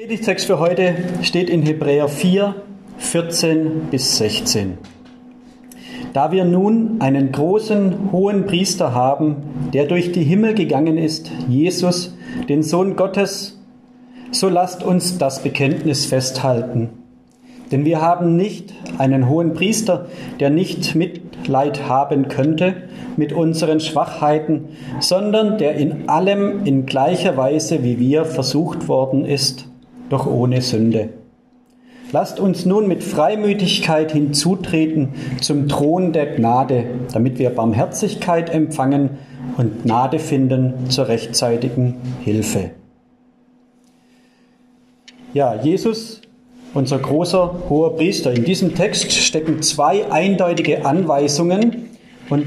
Predigtext für heute steht in Hebräer 4, 14 bis 16. Da wir nun einen großen hohen Priester haben, der durch die Himmel gegangen ist, Jesus, den Sohn Gottes, so lasst uns das Bekenntnis festhalten. Denn wir haben nicht einen hohen Priester, der nicht Mitleid haben könnte mit unseren Schwachheiten, sondern der in allem in gleicher Weise wie wir versucht worden ist doch ohne Sünde. Lasst uns nun mit Freimütigkeit hinzutreten zum Thron der Gnade, damit wir Barmherzigkeit empfangen und Gnade finden zur rechtzeitigen Hilfe. Ja, Jesus, unser großer hoher Priester. In diesem Text stecken zwei eindeutige Anweisungen und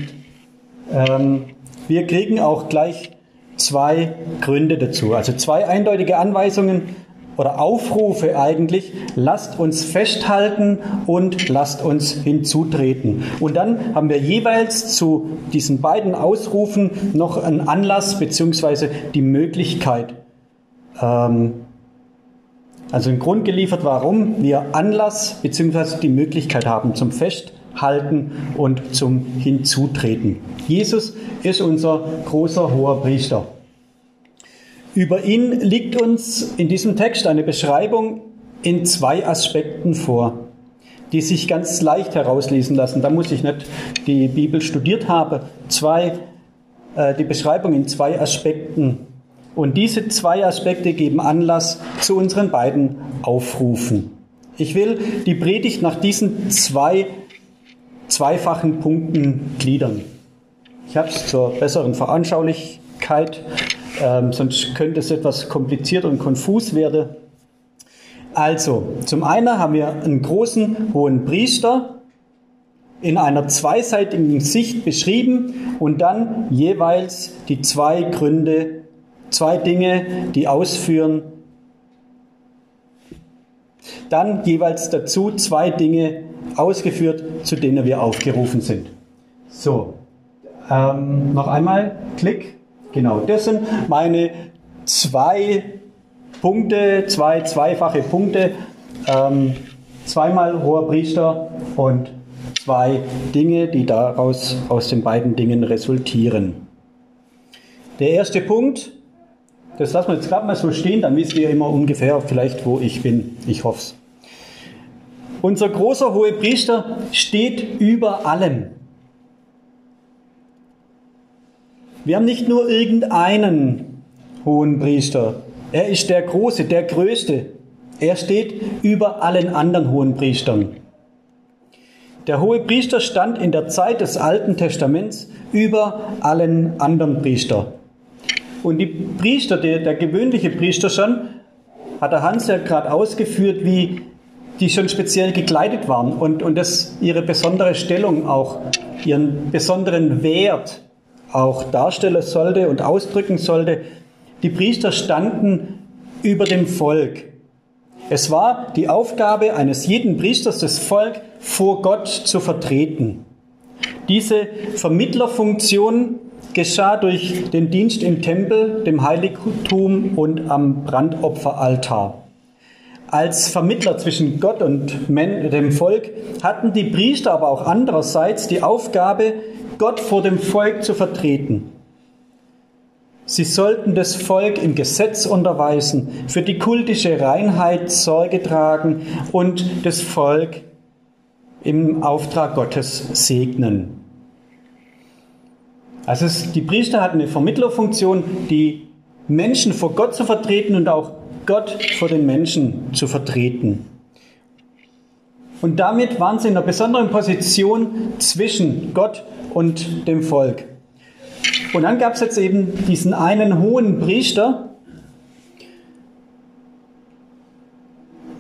ähm, wir kriegen auch gleich zwei Gründe dazu. Also zwei eindeutige Anweisungen, oder Aufrufe eigentlich, lasst uns festhalten und lasst uns hinzutreten. Und dann haben wir jeweils zu diesen beiden Ausrufen noch einen Anlass bzw. die Möglichkeit. Ähm, also ein Grund geliefert, warum wir Anlass bzw. die Möglichkeit haben zum Festhalten und zum Hinzutreten. Jesus ist unser großer hoher Priester. Über ihn liegt uns in diesem Text eine Beschreibung in zwei Aspekten vor, die sich ganz leicht herauslesen lassen. Da muss ich nicht die Bibel studiert haben. Zwei, äh, die Beschreibung in zwei Aspekten. Und diese zwei Aspekte geben Anlass zu unseren beiden Aufrufen. Ich will die Predigt nach diesen zwei zweifachen Punkten gliedern. Ich habe es zur besseren Veranschaulichkeit ähm, sonst könnte es etwas kompliziert und konfus werden. Also, zum einen haben wir einen großen hohen Priester in einer zweiseitigen Sicht beschrieben und dann jeweils die zwei Gründe, zwei Dinge, die ausführen. Dann jeweils dazu zwei Dinge ausgeführt, zu denen wir aufgerufen sind. So, ähm, noch einmal, Klick. Genau, das sind meine zwei Punkte, zwei zweifache Punkte. Ähm, zweimal hoher Priester und zwei Dinge, die daraus aus den beiden Dingen resultieren. Der erste Punkt, das lassen wir jetzt gerade mal so stehen, dann wisst ihr immer ungefähr vielleicht, wo ich bin. Ich hoffe es. Unser großer hoher Priester steht über allem. Wir haben nicht nur irgendeinen hohen Priester. Er ist der Große, der Größte. Er steht über allen anderen hohen Priestern. Der hohe Priester stand in der Zeit des Alten Testaments über allen anderen Priestern. Und die Priester, der, der gewöhnliche Priester schon, hat der Hans ja gerade ausgeführt, wie die schon speziell gekleidet waren und, und das ihre besondere Stellung auch, ihren besonderen Wert auch darstellen sollte und ausdrücken sollte. Die Priester standen über dem Volk. Es war die Aufgabe eines jeden Priesters, das Volk vor Gott zu vertreten. Diese Vermittlerfunktion geschah durch den Dienst im Tempel, dem Heiligtum und am Brandopferaltar. Als Vermittler zwischen Gott und dem Volk hatten die Priester aber auch andererseits die Aufgabe, Gott vor dem Volk zu vertreten. Sie sollten das Volk im Gesetz unterweisen, für die kultische Reinheit Sorge tragen und das Volk im Auftrag Gottes segnen. Also es, die Priester hatten eine Vermittlerfunktion, die Menschen vor Gott zu vertreten und auch Gott vor den Menschen zu vertreten. Und damit waren sie in einer besonderen Position zwischen Gott und dem Volk. Und dann gab es jetzt eben diesen einen hohen Priester,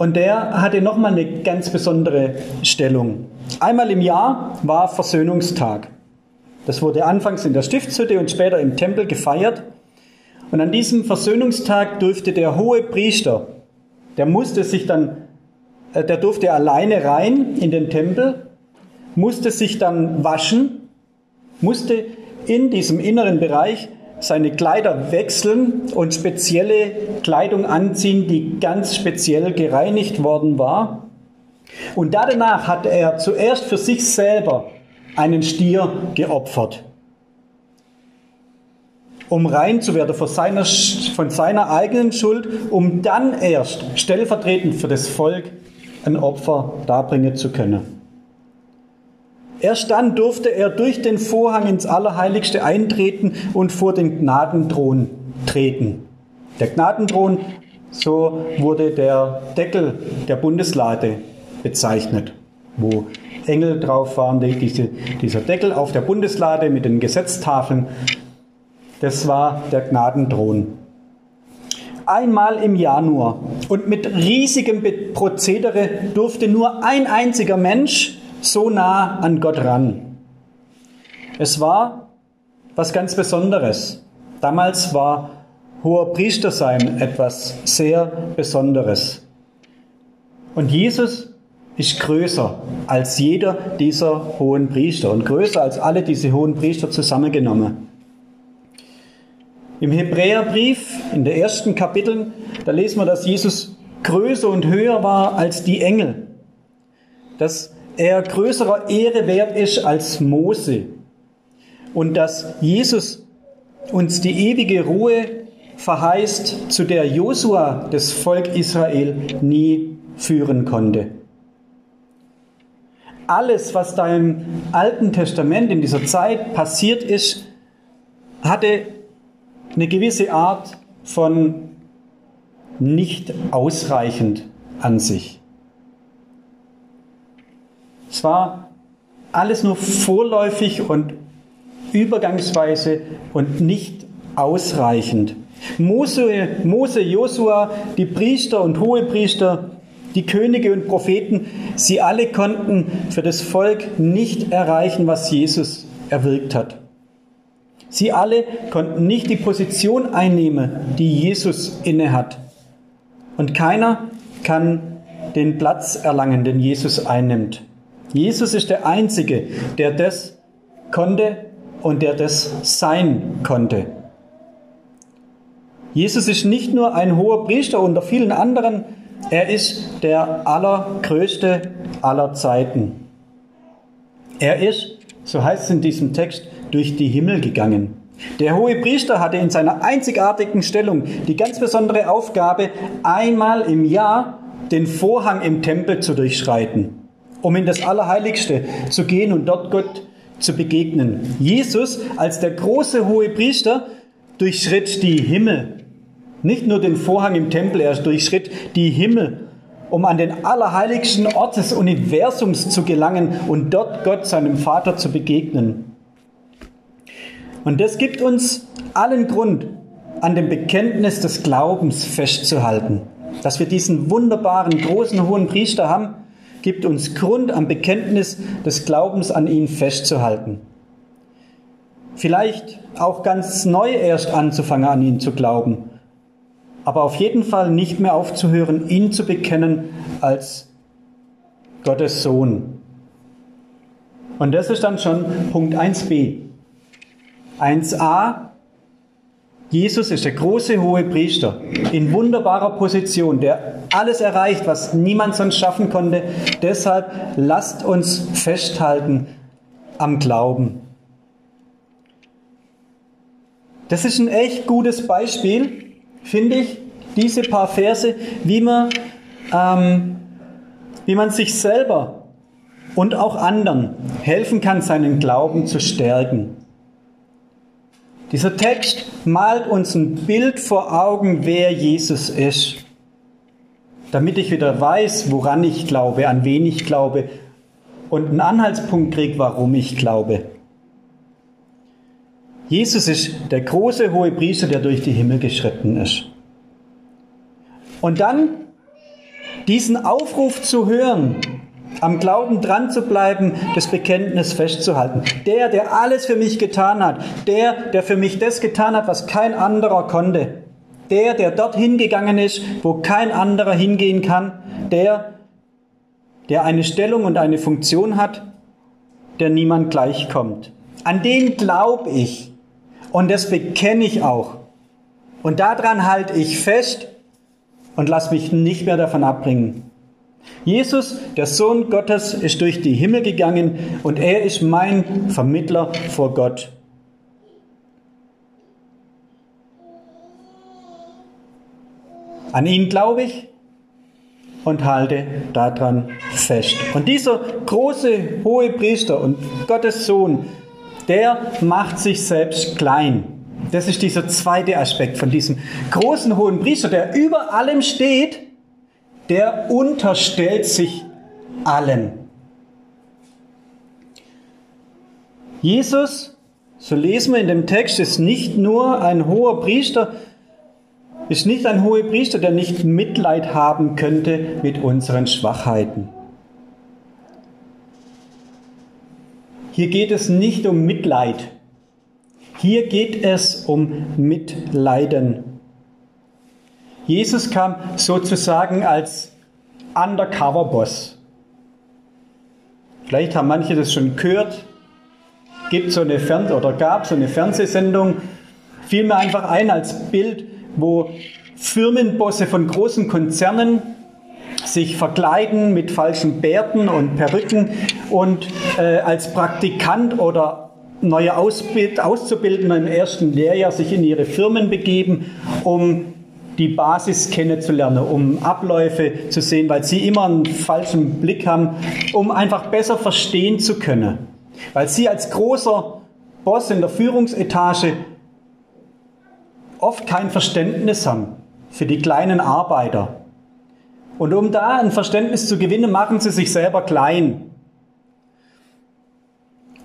und der hatte nochmal eine ganz besondere Stellung. Einmal im Jahr war Versöhnungstag. Das wurde anfangs in der Stiftshütte und später im Tempel gefeiert. Und an diesem Versöhnungstag durfte der hohe Priester, der musste sich dann, äh, der durfte alleine rein in den Tempel, musste sich dann waschen musste in diesem inneren Bereich seine Kleider wechseln und spezielle Kleidung anziehen, die ganz speziell gereinigt worden war. Und danach hat er zuerst für sich selber einen Stier geopfert, um rein zu werden von seiner, von seiner eigenen Schuld, um dann erst stellvertretend für das Volk ein Opfer darbringen zu können. Erst dann durfte er durch den Vorhang ins Allerheiligste eintreten und vor den Gnadenthron treten. Der Gnadenthron, so wurde der Deckel der Bundeslade bezeichnet, wo Engel drauf waren, diese, dieser Deckel auf der Bundeslade mit den Gesetztafeln, das war der Gnadenthron. Einmal im Januar und mit riesigem Prozedere durfte nur ein einziger Mensch so nah an Gott ran. Es war was ganz Besonderes. Damals war hoher Priester sein etwas sehr Besonderes. Und Jesus ist größer als jeder dieser hohen Priester und größer als alle diese hohen Priester zusammengenommen. Im Hebräerbrief, in den ersten Kapiteln, da lesen wir, dass Jesus größer und höher war als die Engel. Dass er größerer Ehre wert ist als Mose und dass Jesus uns die ewige Ruhe verheißt, zu der Josua das Volk Israel nie führen konnte. Alles, was da im Alten Testament in dieser Zeit passiert ist, hatte eine gewisse Art von nicht ausreichend an sich. Es war alles nur vorläufig und übergangsweise und nicht ausreichend. Mose, Mose, Josua, die Priester und Hohepriester, die Könige und Propheten, sie alle konnten für das Volk nicht erreichen, was Jesus erwirkt hat. Sie alle konnten nicht die Position einnehmen, die Jesus innehat. Und keiner kann den Platz erlangen, den Jesus einnimmt. Jesus ist der Einzige, der das konnte und der das sein konnte. Jesus ist nicht nur ein hoher Priester unter vielen anderen, er ist der allergrößte aller Zeiten. Er ist, so heißt es in diesem Text, durch die Himmel gegangen. Der hohe Priester hatte in seiner einzigartigen Stellung die ganz besondere Aufgabe, einmal im Jahr den Vorhang im Tempel zu durchschreiten um in das Allerheiligste zu gehen und dort Gott zu begegnen. Jesus als der große hohe Priester durchschritt die Himmel. Nicht nur den Vorhang im Tempel, er durchschritt die Himmel, um an den allerheiligsten Ort des Universums zu gelangen und dort Gott, seinem Vater, zu begegnen. Und das gibt uns allen Grund, an dem Bekenntnis des Glaubens festzuhalten, dass wir diesen wunderbaren, großen, hohen Priester haben, gibt uns Grund, am Bekenntnis des Glaubens an ihn festzuhalten. Vielleicht auch ganz neu erst anzufangen, an ihn zu glauben, aber auf jeden Fall nicht mehr aufzuhören, ihn zu bekennen als Gottes Sohn. Und das ist dann schon Punkt 1b. 1a Jesus ist der große hohe Priester in wunderbarer Position, der alles erreicht, was niemand sonst schaffen konnte. Deshalb lasst uns festhalten am Glauben. Das ist ein echt gutes Beispiel, finde ich, diese paar Verse, wie man, ähm, wie man sich selber und auch anderen helfen kann, seinen Glauben zu stärken. Dieser Text malt uns ein Bild vor Augen, wer Jesus ist, damit ich wieder weiß, woran ich glaube, an wen ich glaube und einen Anhaltspunkt kriege, warum ich glaube. Jesus ist der große hohe Priester, der durch die Himmel geschritten ist. Und dann diesen Aufruf zu hören, am Glauben dran zu bleiben, das Bekenntnis festzuhalten. Der, der alles für mich getan hat, der, der für mich das getan hat, was kein anderer konnte. Der, der dorthin gegangen ist, wo kein anderer hingehen kann. Der, der eine Stellung und eine Funktion hat, der niemand gleichkommt. An den glaube ich. Und das bekenne ich auch. Und daran halte ich fest und lass mich nicht mehr davon abbringen. Jesus, der Sohn Gottes, ist durch die Himmel gegangen und er ist mein Vermittler vor Gott. An ihn glaube ich und halte daran fest. Und dieser große hohe Priester und Gottes Sohn, der macht sich selbst klein. Das ist dieser zweite Aspekt von diesem großen hohen Priester, der über allem steht, der unterstellt sich allem. Jesus, so lesen wir in dem Text, ist nicht nur ein hoher Priester, ist nicht ein hoher Priester, der nicht Mitleid haben könnte mit unseren Schwachheiten. Hier geht es nicht um Mitleid. Hier geht es um Mitleiden. Jesus kam sozusagen als Undercover-Boss. Vielleicht haben manche das schon gehört. Gibt so eine Fern oder gab so eine Fernsehsendung. Fiel mir einfach ein als Bild, wo Firmenbosse von großen Konzernen sich verkleiden mit falschen Bärten und Perücken und äh, als Praktikant oder neue Ausbild Auszubildende im ersten Lehrjahr sich in ihre Firmen begeben, um die Basis kennenzulernen, um Abläufe zu sehen, weil sie immer einen falschen Blick haben, um einfach besser verstehen zu können. Weil sie als großer Boss in der Führungsetage oft kein Verständnis haben für die kleinen Arbeiter. Und um da ein Verständnis zu gewinnen, machen sie sich selber klein.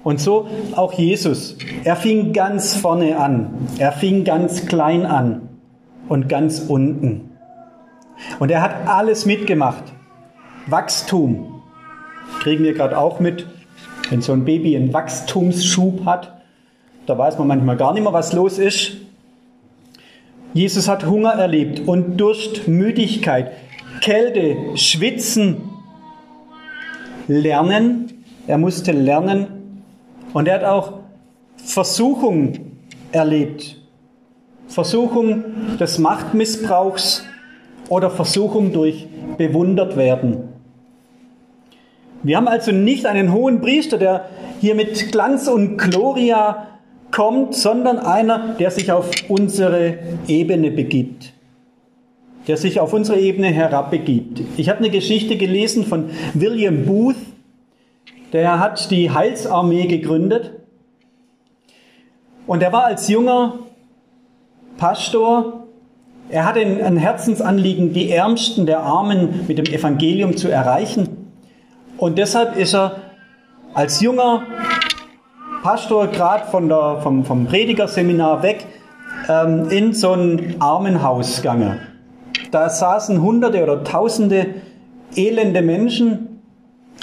Und so auch Jesus. Er fing ganz vorne an. Er fing ganz klein an und ganz unten. Und er hat alles mitgemacht. Wachstum kriegen wir gerade auch mit. Wenn so ein Baby einen Wachstumsschub hat, da weiß man manchmal gar nicht mehr, was los ist. Jesus hat Hunger erlebt und Durst, Müdigkeit, Kälte, Schwitzen, Lernen. Er musste lernen und er hat auch Versuchung erlebt. Versuchung des Machtmissbrauchs oder Versuchung durch bewundert werden. Wir haben also nicht einen hohen Priester, der hier mit Glanz und Gloria kommt, sondern einer, der sich auf unsere Ebene begibt. Der sich auf unsere Ebene herabbegibt. Ich habe eine Geschichte gelesen von William Booth, der hat die Heilsarmee gegründet. Und er war als junger Pastor, er hatte ein Herzensanliegen, die Ärmsten der Armen mit dem Evangelium zu erreichen. Und deshalb ist er als junger Pastor gerade vom, vom Predigerseminar weg ähm, in so ein Armenhaus gegangen. Da saßen Hunderte oder Tausende elende Menschen.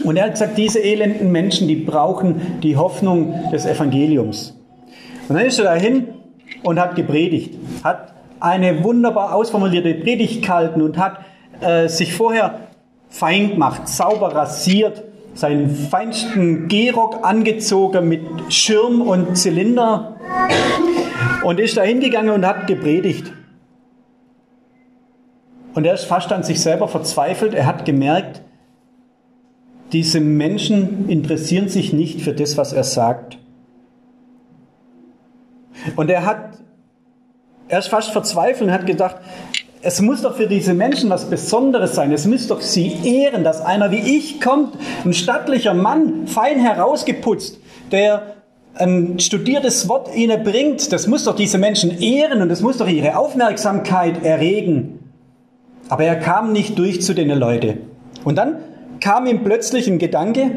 Und er hat gesagt, diese elenden Menschen, die brauchen die Hoffnung des Evangeliums. Und dann ist er dahin und hat gepredigt, hat eine wunderbar ausformulierte Predigt gehalten und hat äh, sich vorher fein gemacht, sauber rasiert, seinen feinsten Gehrock angezogen mit Schirm und Zylinder und ist da hingegangen und hat gepredigt. Und er ist fast an sich selber verzweifelt. Er hat gemerkt, diese Menschen interessieren sich nicht für das, was er sagt. Und er hat, er ist fast verzweifelt und hat gedacht, es muss doch für diese Menschen was Besonderes sein. Es muss doch sie ehren, dass einer wie ich kommt, ein stattlicher Mann, fein herausgeputzt, der ein studiertes Wort ihnen bringt. Das muss doch diese Menschen ehren und es muss doch ihre Aufmerksamkeit erregen. Aber er kam nicht durch zu den Leuten. Und dann kam ihm plötzlich ein Gedanke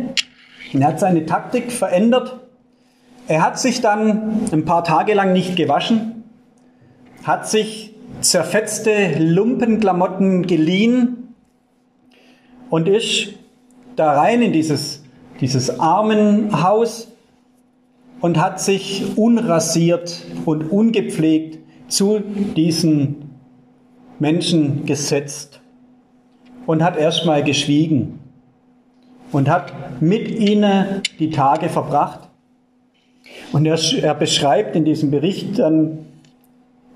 und er hat seine Taktik verändert er hat sich dann ein paar Tage lang nicht gewaschen, hat sich zerfetzte Lumpenklamotten geliehen und ist da rein in dieses, dieses Armenhaus und hat sich unrasiert und ungepflegt zu diesen Menschen gesetzt und hat erstmal geschwiegen und hat mit ihnen die Tage verbracht Und er, er beschreibt in diesem Bericht dann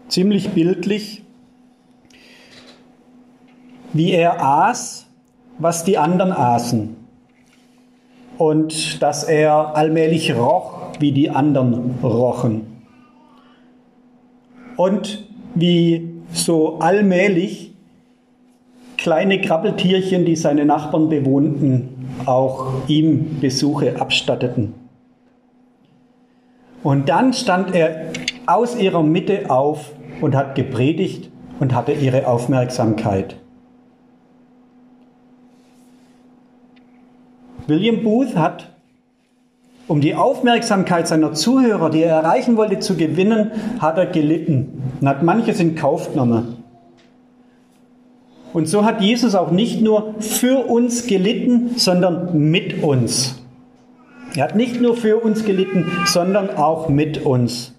ziemlich bildlich, wie er aß, was die anderen aßen. Und dass er allmählich roch, wie die anderen rochen. Und wie so allmählich kleine Krabbeltierchen, die seine Nachbarn bewohnten, auch ihm Besuche abstatteten. Und dann stand er aus ihrer Mitte auf und hat gepredigt und hatte ihre Aufmerksamkeit. William Booth hat, um die Aufmerksamkeit seiner Zuhörer, die er erreichen wollte, zu gewinnen, hat er gelitten und hat manches in Kauf genommen. Und so hat Jesus auch nicht nur für uns gelitten, sondern mit uns. Er hat nicht nur für uns gelitten, sondern auch mit uns.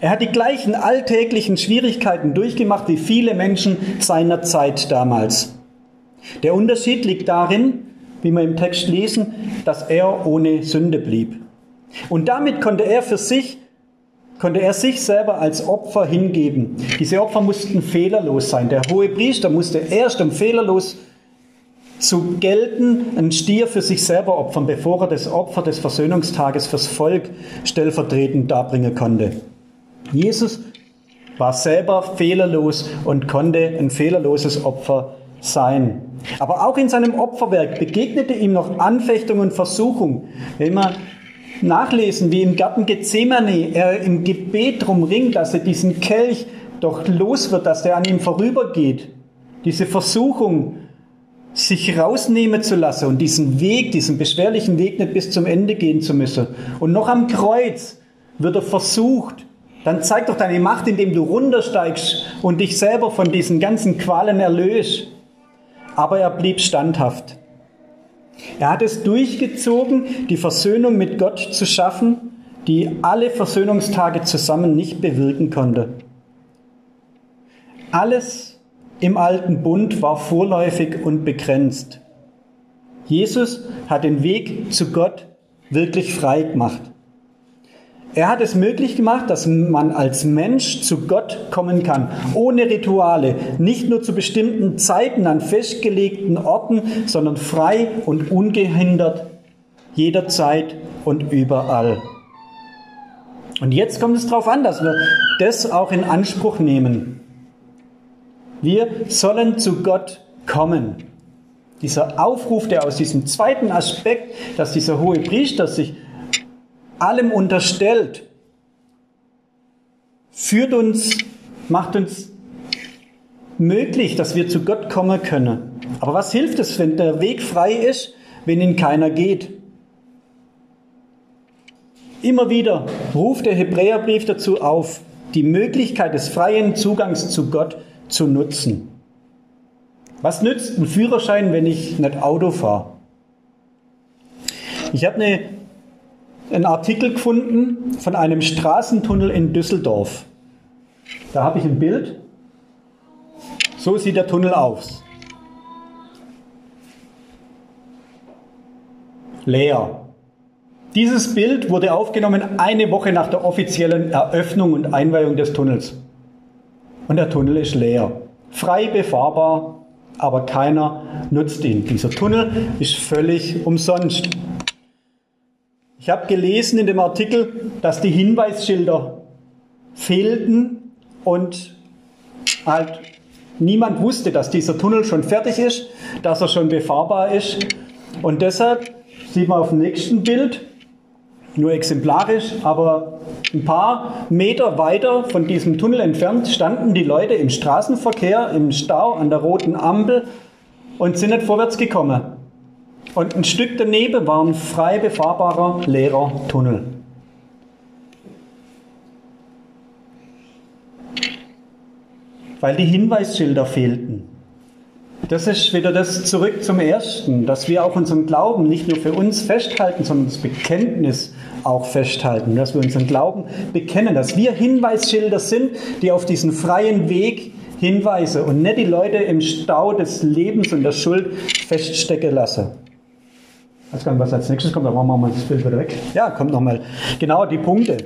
Er hat die gleichen alltäglichen Schwierigkeiten durchgemacht wie viele Menschen seiner Zeit damals. Der Unterschied liegt darin, wie wir im Text lesen, dass er ohne Sünde blieb. Und damit konnte er für sich, konnte er sich selber als Opfer hingeben. Diese Opfer mussten fehlerlos sein. Der hohe Priester musste erst um fehlerlos zu gelten, einen Stier für sich selber opfern, bevor er das Opfer des Versöhnungstages fürs Volk stellvertretend darbringen konnte. Jesus war selber fehlerlos und konnte ein fehlerloses Opfer sein. Aber auch in seinem Opferwerk begegnete ihm noch Anfechtung und Versuchung. Wenn wir nachlesen, wie im Garten Gethsemane er im Gebet darum ringt, dass er diesen Kelch doch los wird, dass der an ihm vorübergeht. Diese Versuchung, sich rausnehmen zu lassen und diesen Weg, diesen beschwerlichen Weg nicht bis zum Ende gehen zu müssen. Und noch am Kreuz wird er versucht. Dann zeig doch deine Macht, indem du runtersteigst und dich selber von diesen ganzen Qualen erlöst aber er blieb standhaft. Er hat es durchgezogen, die Versöhnung mit Gott zu schaffen, die alle Versöhnungstage zusammen nicht bewirken konnte. Alles im alten Bund war vorläufig und begrenzt. Jesus hat den Weg zu Gott wirklich frei gemacht. Er hat es möglich gemacht, dass man als Mensch zu Gott kommen kann, ohne Rituale, nicht nur zu bestimmten Zeiten an festgelegten Orten, sondern frei und ungehindert jederzeit und überall. Und jetzt kommt es darauf an, dass wir das auch in Anspruch nehmen. Wir sollen zu Gott kommen. Dieser Aufruf, der aus diesem zweiten Aspekt, dass dieser hohe Priester sich allem unterstellt, führt uns, macht uns möglich, dass wir zu Gott kommen können. Aber was hilft es, wenn der Weg frei ist, wenn ihn keiner geht? Immer wieder ruft der Hebräerbrief dazu auf, die Möglichkeit des freien Zugangs zu Gott zu nutzen. Was nützt ein Führerschein, wenn ich nicht Auto fahre? Ich habe eine einen Artikel gefunden von einem Straßentunnel in Düsseldorf. Da habe ich ein Bild. So sieht der Tunnel aus. Leer. Dieses Bild wurde aufgenommen eine Woche nach der offiziellen Eröffnung und Einweihung des Tunnels. Und der Tunnel ist leer. Frei befahrbar, aber keiner nutzt ihn. Dieser Tunnel ist völlig umsonst. Ich habe gelesen in dem Artikel, dass die Hinweisschilder fehlten und halt niemand wusste, dass dieser Tunnel schon fertig ist, dass er schon befahrbar ist. Und deshalb sieht man auf dem nächsten Bild, nur exemplarisch, aber ein paar Meter weiter von diesem Tunnel entfernt standen die Leute im Straßenverkehr, im Stau, an der roten Ampel und sind nicht vorwärts gekommen. Und ein Stück daneben war ein frei befahrbarer leerer Tunnel. Weil die Hinweisschilder fehlten. Das ist wieder das zurück zum Ersten, dass wir auch unseren Glauben nicht nur für uns festhalten, sondern das Bekenntnis auch festhalten, dass wir unseren Glauben bekennen, dass wir Hinweisschilder sind, die auf diesen freien Weg hinweisen und nicht die Leute im Stau des Lebens und der Schuld feststecken lassen. weiß gar nicht, was als nächstes kommt, aber machen wir mal das Bild wieder weg. Ja, kommt nochmal. Genau, die Punkte.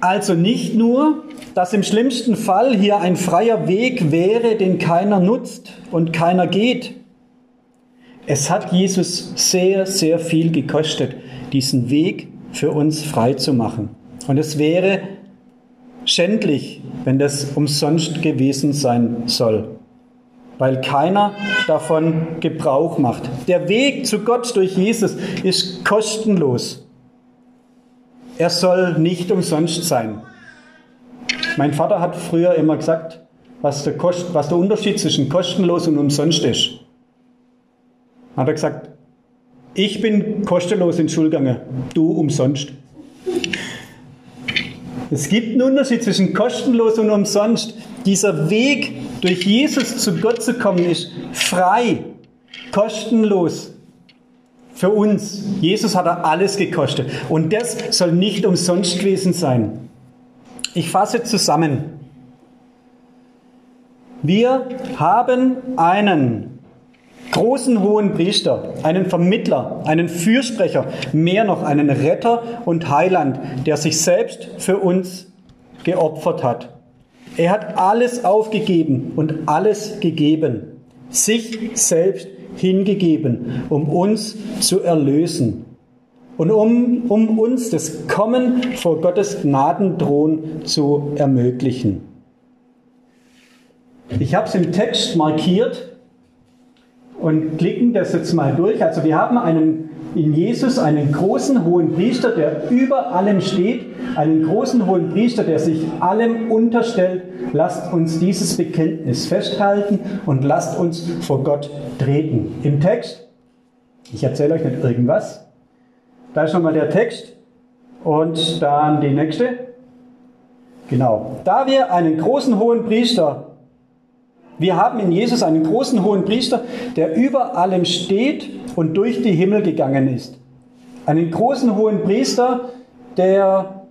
Also nicht nur, dass im schlimmsten Fall hier ein freier Weg wäre, den keiner nutzt und keiner geht. Es hat Jesus sehr, sehr viel gekostet, diesen Weg für uns frei zu machen. Und es wäre schändlich, wenn das umsonst gewesen sein soll, weil keiner davon Gebrauch macht. Der Weg zu Gott durch Jesus ist kostenlos. Er soll nicht umsonst sein. Mein Vater hat früher immer gesagt, was der, Kost, was der Unterschied zwischen kostenlos und umsonst ist. Hat er gesagt, ich bin kostenlos in Schulgange, du umsonst. Es gibt einen Unterschied zwischen kostenlos und umsonst. Dieser Weg, durch Jesus zu Gott zu kommen, ist frei, kostenlos für uns. Jesus hat er alles gekostet. Und das soll nicht umsonst gewesen sein. Ich fasse zusammen. Wir haben einen großen hohen Priester, einen Vermittler, einen Fürsprecher, mehr noch einen Retter und Heiland, der sich selbst für uns geopfert hat. Er hat alles aufgegeben und alles gegeben, sich selbst hingegeben, um uns zu erlösen und um, um uns das Kommen vor Gottes Gnadenthron zu ermöglichen. Ich habe es im Text markiert und klicken das jetzt mal durch. Also wir haben einen, in Jesus einen großen hohen Priester, der über allem steht, einen großen hohen Priester, der sich allem unterstellt. Lasst uns dieses Bekenntnis festhalten und lasst uns vor Gott treten. Im Text, ich erzähle euch nicht irgendwas, da ist nochmal der Text und dann die nächste. Genau. Da wir einen großen hohen Priester wir haben in Jesus einen großen hohen Priester, der über allem steht und durch die Himmel gegangen ist. Einen großen hohen Priester, der,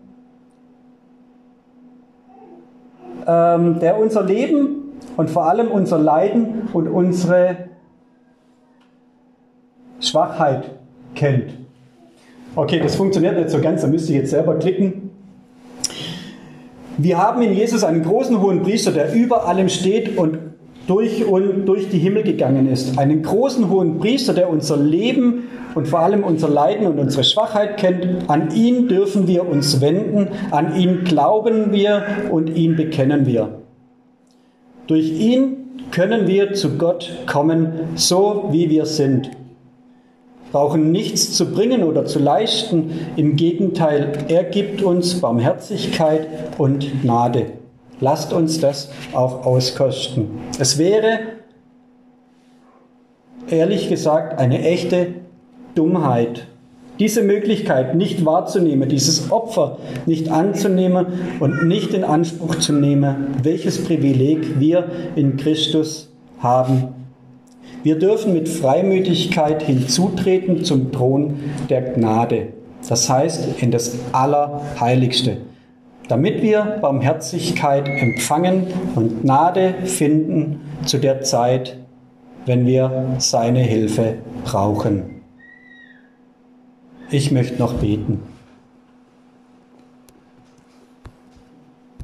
ähm, der unser Leben und vor allem unser Leiden und unsere Schwachheit kennt. Okay, das funktioniert nicht so ganz, da müsste ich jetzt selber klicken. Wir haben in Jesus einen großen hohen Priester, der über allem steht und durch, und durch die Himmel gegangen ist. Einen großen hohen Priester, der unser Leben und vor allem unser Leiden und unsere Schwachheit kennt. An ihn dürfen wir uns wenden, an ihn glauben wir und ihn bekennen wir. Durch ihn können wir zu Gott kommen, so wie wir sind. Brauchen nichts zu bringen oder zu leisten. Im Gegenteil, er gibt uns Barmherzigkeit und Gnade. Lasst uns das auch auskosten. Es wäre, ehrlich gesagt, eine echte Dummheit, diese Möglichkeit nicht wahrzunehmen, dieses Opfer nicht anzunehmen und nicht in Anspruch zu nehmen, welches Privileg wir in Christus haben. Wir dürfen mit Freimütigkeit hinzutreten zum Thron der Gnade, das heißt in das Allerheiligste damit wir Barmherzigkeit empfangen und Gnade finden zu der Zeit, wenn wir seine Hilfe brauchen. Ich möchte noch beten.